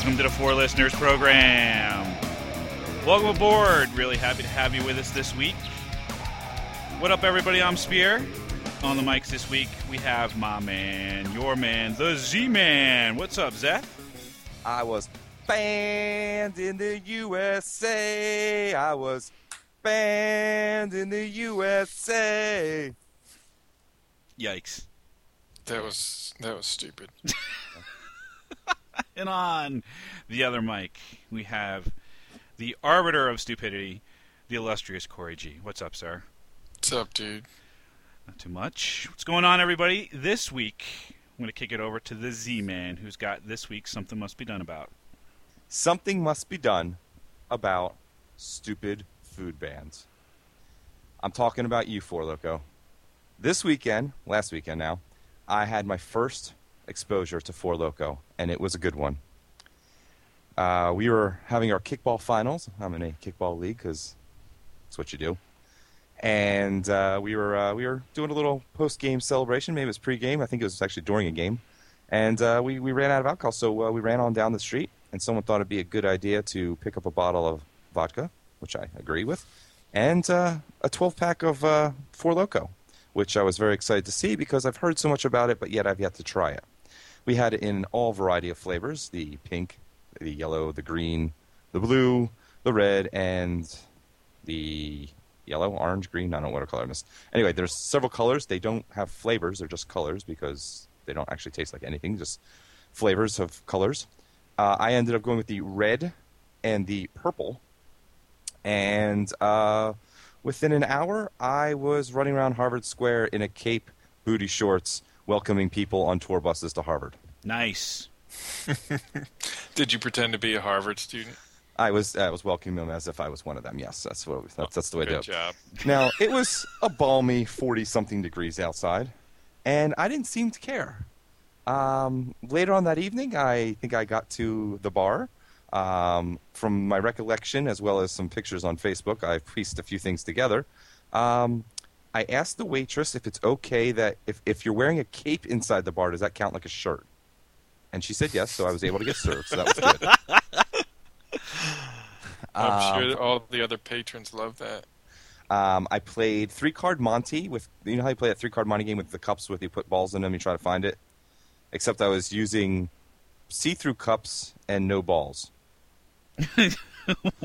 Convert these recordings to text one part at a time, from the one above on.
welcome to the Four Listeners Program. Welcome aboard. Really happy to have you with us this week. What up, everybody? I'm Spear. On the mics this week, we have my man, your man, the Z Man. What's up, Zeth? I was banned in the USA. I was banned in the USA. Yikes. That was that was stupid. And on the other mic, we have the arbiter of stupidity, the illustrious Corey G. What's up, sir? What's up, dude? Not too much. What's going on, everybody? This week, I'm going to kick it over to the Z Man, who's got this week something must be done about. Something must be done about stupid food bans. I'm talking about you, Four Loko. This weekend, last weekend now, I had my first exposure to Four Loko, and it was a good one. Uh, we were having our kickball finals. I'm in a kickball league because that's what you do. And uh, we were uh, we were doing a little post game celebration. Maybe it was pre game. I think it was actually during a game. And uh, we we ran out of alcohol, so uh, we ran on down the street. And someone thought it'd be a good idea to pick up a bottle of vodka, which I agree with, and uh, a 12 pack of Four Loko, which I was very excited to see because I've heard so much about it, but yet I've yet to try it. We had it in all variety of flavors: the pink, the yellow, the green, the blue, the red, and the yellow, orange, green. I don't know what color I missed. Anyway, there's several colors. They don't have flavors. They're just colors because they don't actually taste like anything. Just flavors of colors. Uh, I ended up going with the red and the purple, and uh, within an hour, I was running around Harvard Square in a cape, booty shorts, welcoming people on tour buses to Harvard. Nice. Did you pretend to be a Harvard student? I was I was welcoming them as if I was one of them. Yes, that's what that's, that's the way to do it. job. Now, it was a balmy 40 something degrees outside, and I didn't seem to care. Um, later on that evening, I think I got to the bar. Um, from my recollection, as well as some pictures on Facebook, I've pieced a few things together. Um, I asked the waitress if it's okay that if, if you're wearing a cape inside the bar, does that count like a shirt? And she said yes, so I was able to get served, so that was good. I'm Um, sure all the other patrons love that. Um, I played three card Monty with you know how you play that three card Monty game with the cups with you put balls in them, you try to find it. Except I was using see through cups and no balls.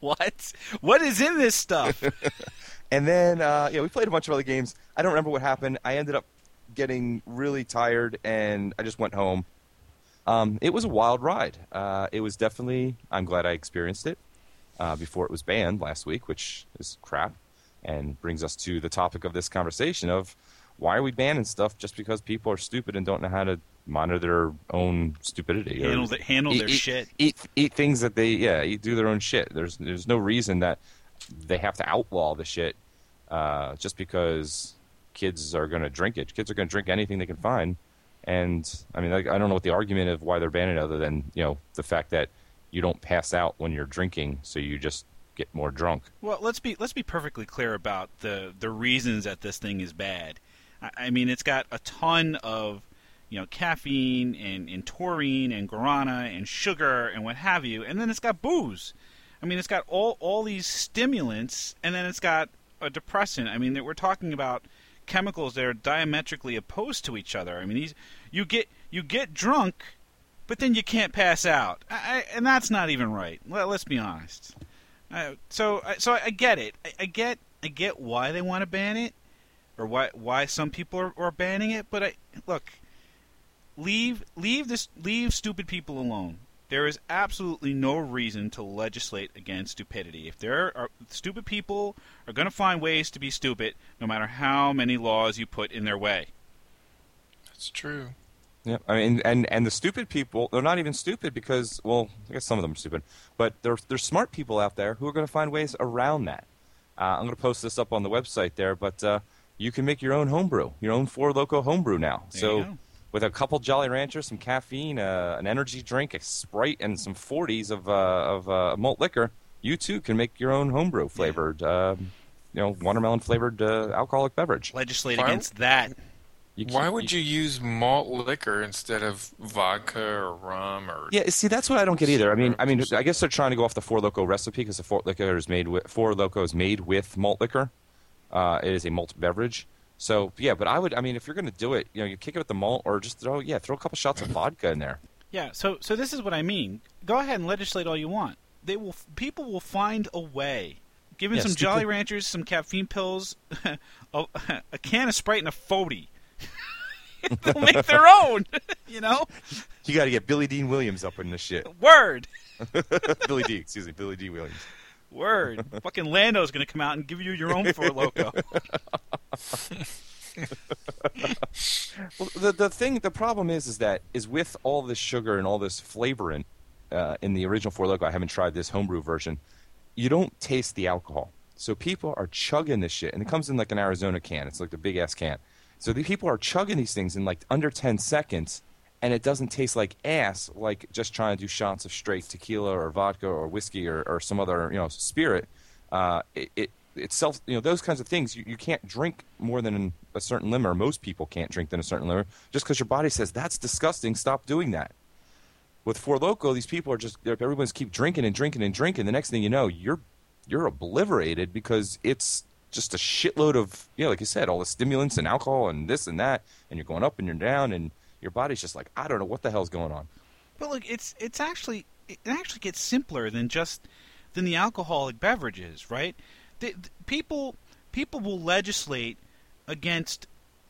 what? What? Is in this stuff? And then uh, yeah, we played a bunch of other games. I don't remember what happened. I ended up getting really tired and I just went home. Um, it was a wild ride. Uh, it was definitely. I'm glad I experienced it uh, before it was banned last week, which is crap, and brings us to the topic of this conversation of why are we banning stuff just because people are stupid and don't know how to monitor their own stupidity handle the, handle eat, their eat- shit. Eat eat things that they yeah eat, do their own shit. There's there's no reason that they have to outlaw the shit uh, just because kids are going to drink it. Kids are going to drink anything they can find, and I mean like, I don't know what the argument of why they're banning other than you know the fact that you don't pass out when you're drinking, so you just get more drunk. Well, let's be let's be perfectly clear about the the reasons that this thing is bad. I, I mean, it's got a ton of you know caffeine and, and taurine and guarana and sugar and what have you, and then it's got booze. I mean, it's got all all these stimulants, and then it's got a depressant. I mean, we're talking about chemicals that are diametrically opposed to each other. I mean, these you get you get drunk, but then you can't pass out, I, and that's not even right. Let, let's be honest. Uh, so, I- so I get it. I, I get, I get why they want to ban it, or why why some people are, are banning it. But I look, leave leave this leave stupid people alone. There is absolutely no reason to legislate against stupidity. If there are stupid people are going to find ways to be stupid, no matter how many laws you put in their way. That's true. Yeah, I mean, and and the stupid people, they're not even stupid because, well, I guess some of them are stupid, but there's there's smart people out there who are going to find ways around that. Uh, I'm going to post this up on the website there, but uh, you can make your own homebrew, your own Four Loko homebrew now. There so you go. With a couple Jolly Ranchers, some caffeine, uh, an energy drink, a Sprite, and some 40s of uh, of uh, malt liquor, you too can make your own homebrew flavored, uh, you know, watermelon flavored uh, alcoholic beverage. Legislate Why- against that. You Why would you use malt liquor instead of vodka or rum or? Yeah, see, that's what I don't get either. I mean, I mean, I guess they're trying to go off the Four Loko recipe because the Four Loko is made with Four Loko is made with malt liquor. Uh, it is a malt beverage. So yeah, but I would, I mean, if you're going to do it, you know, you kick it with the malt, or just throw, yeah, throw a couple shots of vodka in there. Yeah, so so this is what I mean. Go ahead and legislate all you want. They will people will find a way. Given Yeah, some stupid- Jolly Ranchers, some caffeine pills, a, a can of Sprite, and a forty. They'll make their own. you know, You got to get Billy Dean Williams up in this shit. word, Billy Dee, excuse me, Billy Dee Williams. Word. Fucking Lando's gonna come out and give you your own Four Loko. Well, the the thing, the problem is, is that is with all this sugar and all this flavoring uh, in the original Four Loko. I haven't tried this homebrew version. You don't taste the alcohol, so people are chugging this shit, and it comes in like an Arizona can. It's like the big ass can. So the people are chugging these things in like under ten seconds, and it doesn't taste like ass, like just trying to do shots of straight tequila or vodka or whiskey or, or some other you know spirit. Uh, it, it itself, you know, those kinds of things. You, you can't drink more than a certain limit, or most people can't drink than a certain limit, just because your body says that's disgusting. Stop doing that. With Four Loko, these people are just everyone's keep drinking and drinking and drinking. The next thing you know, you're you're obliterated because it's just a shitload of yeah, like you said, all the stimulants and alcohol and this and that, and you're going up and you're down, and your body's just like I don't know what the hell's going on. But look, it's it's actually it actually gets simpler than just than the alcoholic beverages, right? The, the- people people will legislate against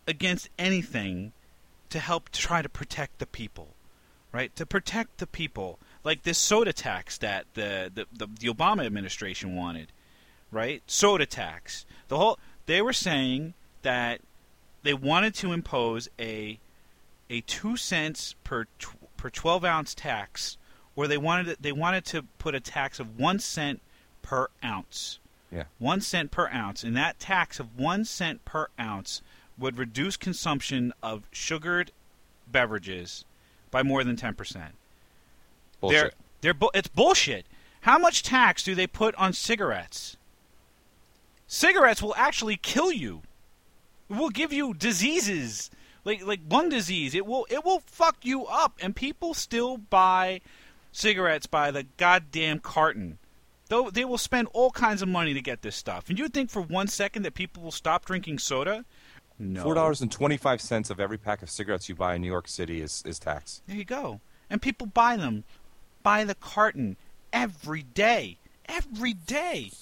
against anything to help try to protect the people, right? To protect the people, like this soda tax that the the, the, the Obama administration wanted, right? Soda tax. The whole they were saying that they wanted to impose a a two cents per tw- per twelve ounce tax, or they wanted it, they wanted to put a tax of one cent per ounce. Yeah. One cent per ounce, and that tax of one cent per ounce would reduce consumption of sugared beverages by more than ten percent. Bullshit. They're, they're bu- it's bullshit. How much tax do they put on cigarettes? Cigarettes will actually kill you. It will give you diseases like like lung disease. It will it will fuck you up, and people still buy cigarettes by the goddamn carton. Though they will spend all kinds of money to get this stuff, and you think for one second that people will stop drinking soda? No. Four dollars and twenty five cents of every pack of cigarettes you buy in New York City is, is tax. There you go. And people buy them by the carton every day. Every day.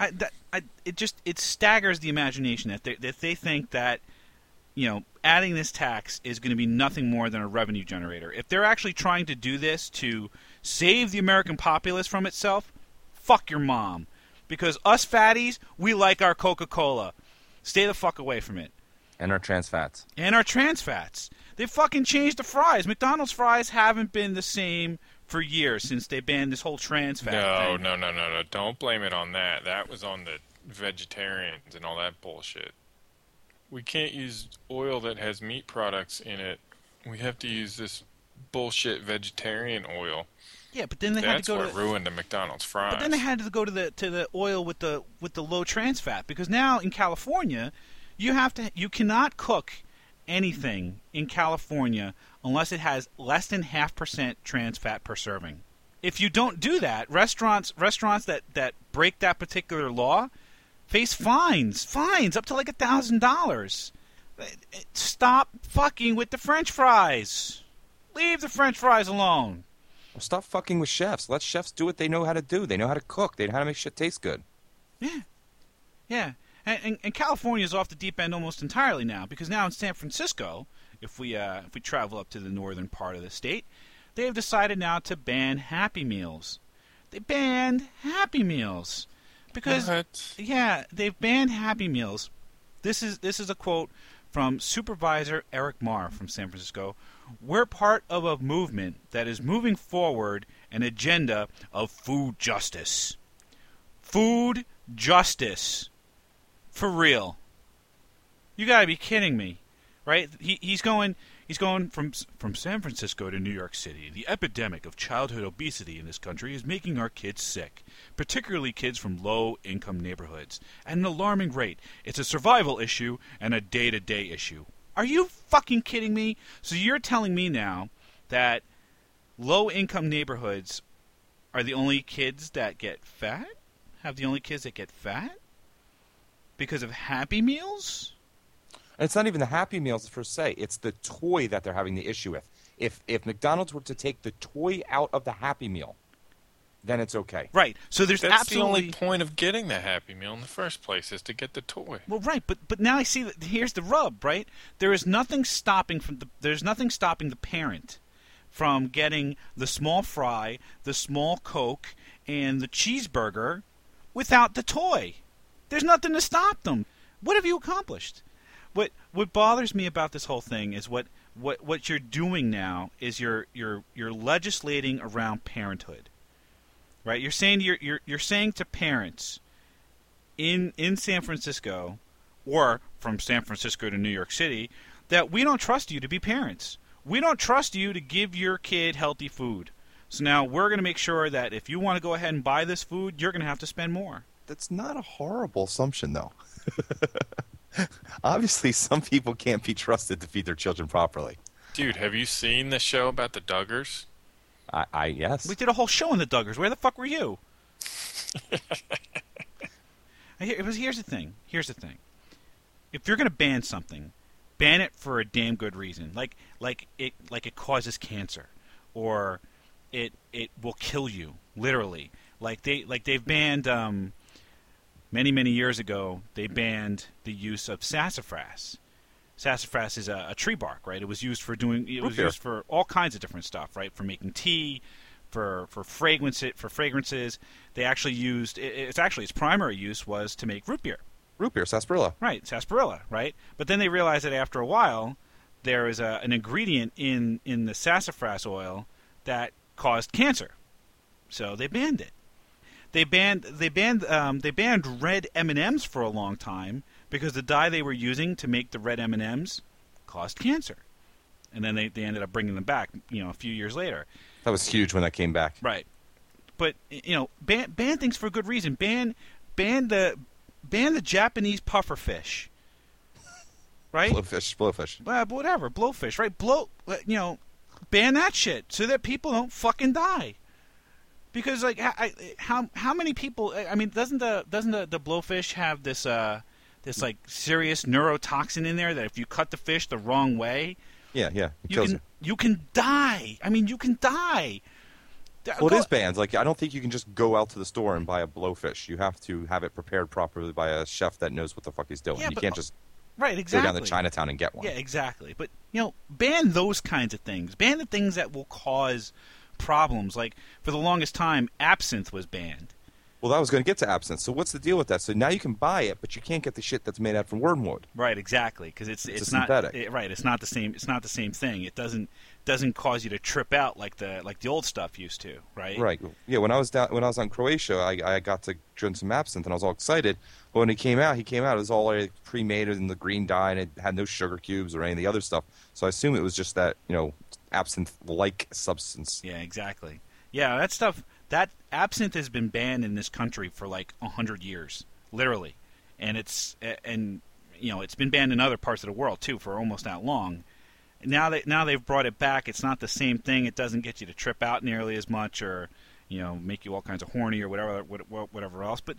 I, that, I, it just it staggers the imagination that they, that they think that you know adding this tax is going to be nothing more than a revenue generator. If they're actually trying to do this to save the American populace from itself, fuck your mom. Because us fatties, we like our Coca-Cola. Stay the fuck away from it And our trans fats. and our trans fats. They fucking changed the fries. McDonald's fries haven't been the same for years since they banned this whole trans fat No, thing. no, no, no, no. Don't blame it on that. That was on the vegetarians and all that bullshit. We can't use oil that has meat products in it. We have to use this bullshit vegetarian oil. Yeah, but then they had to go That's what to. ruined the McDonald's fries. But then they had to go to the to the oil with the with the low trans fat because now in California, you have to you cannot cook anything in California unless it has less than half percent trans fat per serving. If you don't do that, restaurants restaurants that that break that particular law face fines, fines up to like a thousand dollars. Stop fucking with the French fries. Leave the French fries alone. Well, stop fucking with chefs. Let chefs do what they know how to do. They know how to cook. They know how to make shit taste good. Yeah, yeah. And, and, and California is off the deep end almost entirely now because now in San Francisco, if we uh, if we travel up to the northern part of the state, they have decided now to ban Happy Meals. They banned Happy Meals because What? yeah, they've banned Happy Meals. This is this is a quote from Supervisor Eric Marr from San Francisco. We're part of a movement that is moving forward an agenda of food justice. Food justice. For real. You got to be kidding me. Right? He, he's going he's going from from San Francisco to New York City. The epidemic of childhood obesity in this country is making our kids sick, particularly kids from low income neighborhoods, at an alarming rate. It's a survival issue and a day-to-day issue. Are you fucking kidding me? So you're telling me now that low income neighborhoods are the only kids that get fat? Have the only kids that get fat? Because of Happy Meals? And it's not even the Happy Meals per se; it's the toy that they're having the issue with. If if McDonald's were to take the toy out of the Happy Meal, then it's okay. Right. So there's That's absolutely the only point of getting the Happy Meal in the first place is to get the toy. Well, right, but but now I see that here's the rub, right? There is nothing stopping from the there's nothing stopping the parent from getting the small fry, the small coke, and the cheeseburger without the toy. There's nothing to stop them. What have you accomplished? What what bothers me about this whole thing is what what what you're doing now is you're you're you're legislating around parenthood. Right? You're saying you're you're you're saying to parents in in San Francisco or from San Francisco to New York City that we don't trust you to be parents. We don't trust you to give your kid healthy food. So now we're going to make sure that if you want to go ahead and buy this food, you're going to have to spend more. That's not a horrible assumption, though. Obviously, some people can't be trusted to feed their children properly. Dude, have you seen the show about the Duggars? I, I yes. We did a whole show on the Duggars. Where the fuck were you? It was- Here's the thing. Here's the thing. If you're going to ban something, ban it for a damn good reason. Like like it like it causes cancer, or it it will kill you literally. Like they like they've banned um, many many years ago. They banned the use of sassafras. Sassafras is a, a tree bark, right? It was used for doing. It was beer. used for all kinds of different stuff, right? For making tea, for for fragrance for fragrances. They actually used. It, it's actually its primary use was to make root beer. Root beer, sarsaparilla. Right, sarsaparilla, right? But then they realized that after a while, there is a, an ingredient in in the sassafras oil that caused cancer, so they banned it. They banned they banned um, they banned red M and M's for a long time because the dye they were using to make the red M and M's caused cancer, and then they, they ended up bringing them back, you know, a few years later. That was huge when that came back. Right. But you know, ban ban things for a good reason. Ban ban the ban the Japanese puffer fish. Right? Blowfish, blowfish. Uh, whatever, blowfish, right? Blow, uh, you know, ban that shit so that people don't fucking die. Because like, I, how how many people? I mean, doesn't the doesn't the, the blowfish have this uh this like serious neurotoxin in there that if you cut the fish the wrong way, Yeah, yeah. You can you can die. I mean, you can die. Well, it is banned. Like, I don't think you can just go out to the store and buy a blowfish. You have to have it prepared properly by a chef that knows what the fuck he's doing. Yeah, you but- can't just Right, go exactly. down to Chinatown and get one. Yeah, exactly. But you know, ban those kinds of things. Ban the things that will cause problems. Like for the longest time, absinthe was banned. Well, I was going to get to absinthe. So what's the deal with that? So now you can buy it, but you can't get the shit that's made out from wormwood. Right, exactly. Because it's It's it's, not it- right. It's not the same. It's not the same thing. It doesn't doesn't cause you to trip out like the like the old stuff used to. Right. Right. Yeah. When I was down, when I was on Croatia, I, I got to drink some absinthe, and I was all excited. But when he came out, he came out. It was all already pre-made in the green dye, and it had no sugar cubes or any of the other stuff. So I assume it was just that you know absinthe-like substance. Yeah, exactly. Yeah, that stuff. That absinthe has been banned in this country for like hundred years, literally, and it's and you know it's been banned in other parts of the world too for almost that long. Now that now they've brought it back, it's not the same thing. It doesn't get you to trip out nearly as much, or you know, make you all kinds of horny or whatever, whatever else. But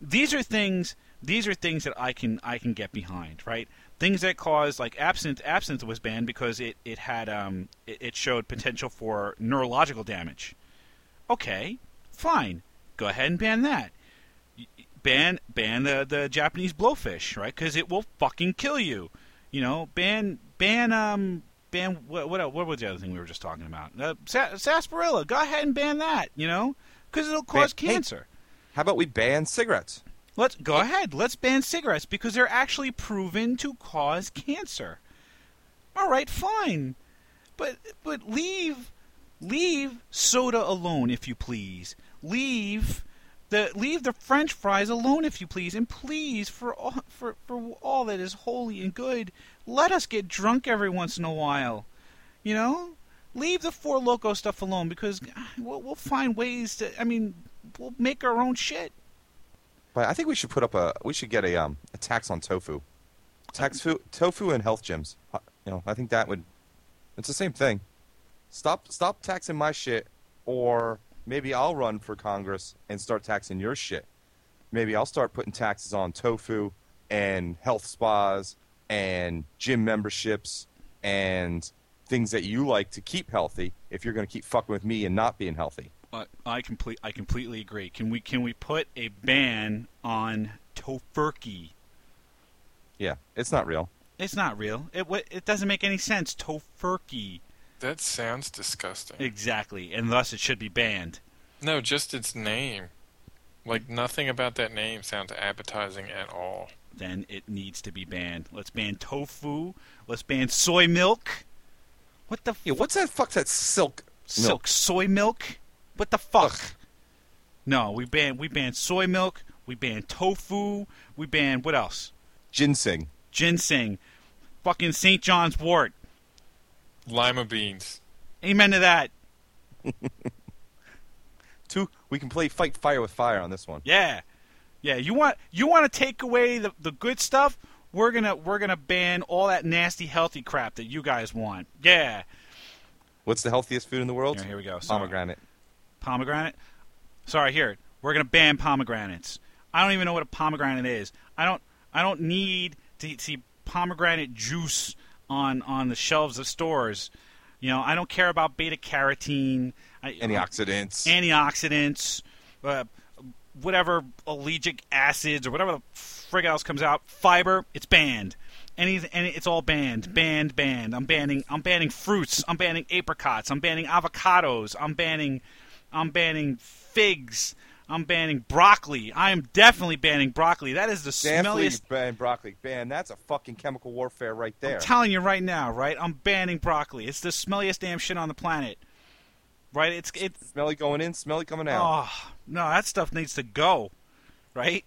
these are things. These are things that I can I can get behind, right? Things that cause like absinthe. Absinthe was banned because it it had um it, it showed potential for neurological damage. Okay, fine. Go ahead and ban that. Ban ban the the Japanese blowfish, right? Because it will fucking kill you. You know, ban ban um ban what what what was the other thing we were just talking about? Uh, sa- sarsaparilla. Go ahead and ban that. You know, because it'll cause Ban- hey. cancer. How about we ban cigarettes? Let's go ahead. Let's ban cigarettes because they're actually proven to cause cancer. All right, fine. But but leave leave soda alone if you please. Leave the leave the french fries alone if you please and please for all, for for all that is holy and good, let us get drunk every once in a while. You know? Leave the four loko stuff alone because ah, we'll, we'll find ways to I mean, we'll make our own shit. I think we should put up a. We should get a um a tax on tofu. tax fu- tofu and health gyms. Uh, You know, I think that would. It's the same thing. Stop, stop taxing my shit, or maybe I'll run for Congress and start taxing your shit. Maybe I'll start putting taxes on tofu and health spas and gym memberships and things that you like to keep healthy. If you're going to keep fucking with me and not being healthy. Uh, I complete. I completely agree. Can we can we put a ban on tofurky? Yeah, it's not real. It's not real. It it doesn't make any sense. Tofurky. That sounds disgusting. Exactly, and thus it should be banned. No, just its name. Like nothing about that name sounds appetizing at all. Then it needs to be banned. Let's ban tofu. Let's ban soy milk. What the Yeah, what's that? Fuck that silk? silk soy milk? What the fuck? Ugh. No, we ban we ban soy milk. We ban tofu. We ban what else? Ginseng. Ginseng. Fucking St. John's wort. Lima beans. Amen to that. Two. We can play fight fire with fire on this one. Yeah, yeah. You want you want to take away the the good stuff? We're gonna we're gonna ban all that nasty healthy crap that you guys want. Yeah. What's the healthiest food in the world? Here, here we go. Sorry. Pomegranate. Pomegranate. Sorry, here we're gonna ban pomegranates. I don't even know what a pomegranate is. I don't I don't need to see pomegranate juice on on the shelves of stores. You know, I don't care about beta carotene. I, Antioxidants. antioxidants, uh, whatever ellagic acids or whatever the frig else comes out. Fiber, it's banned. Any, any, it's all banned, banned, banned. I'm banning, I'm banning fruits. I'm banning apricots. I'm banning avocados. I'm banning, I'm banning figs. I'm banning broccoli. I am definitely banning broccoli. That is the Definitely smelliest. ban broccoli. Ban. That's a fucking chemical warfare right there. I'm telling you right now, right? I'm banning broccoli. It's the smelliest damn shit on the planet. Right? It's it's smelly going in, smelly coming out. Oh no, that stuff needs to go, right?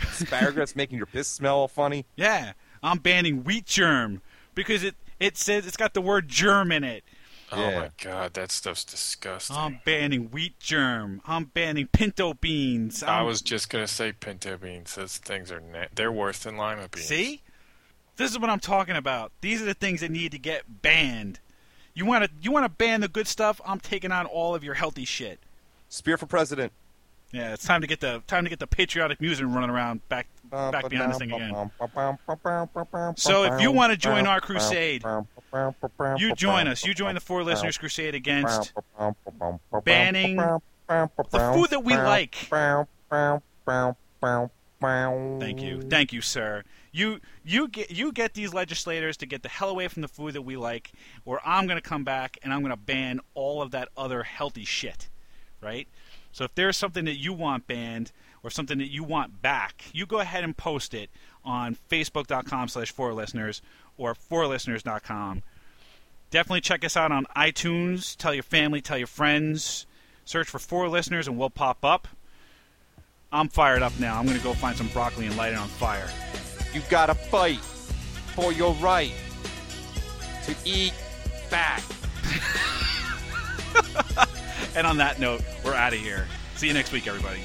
Asparagus making your piss smell all funny. Yeah, I'm banning wheat germ because it it says it's got the word germ in it. Oh Yeah. my god, that stuff's disgusting. I'm banning wheat germ. I'm banning pinto beans. I I'm- was just gonna say pinto beans. Those things are na- they're worse than lima beans. see. This is what I'm talking about. These are the things that need to get banned. You want to you want to ban the good stuff? I'm taking on all of your healthy shit. Spear for president. Yeah, it's time to get the time to get the patriotic music running around back back behind this thing again. So if you want to join our crusade, You join us. You join the Four Listeners Crusade against banning the food that we like. Thank you, thank you, sir. You you get you get these legislators to get the hell away from the food that we like, or I'm to come back and I'm to ban all of that other healthy shit, right? So if there's something that you want banned or something that you want back, you go ahead and post it on facebook.com slash four listeners or fourlisteners.com. Definitely check us out on iTunes. Tell your family, tell your friends. Search for four listeners and we'll pop up. I'm fired up now. I'm going to go find some broccoli and light it on fire. You gotta fight for your right to eat fat. And on that note, we're out of here. See you next week, everybody.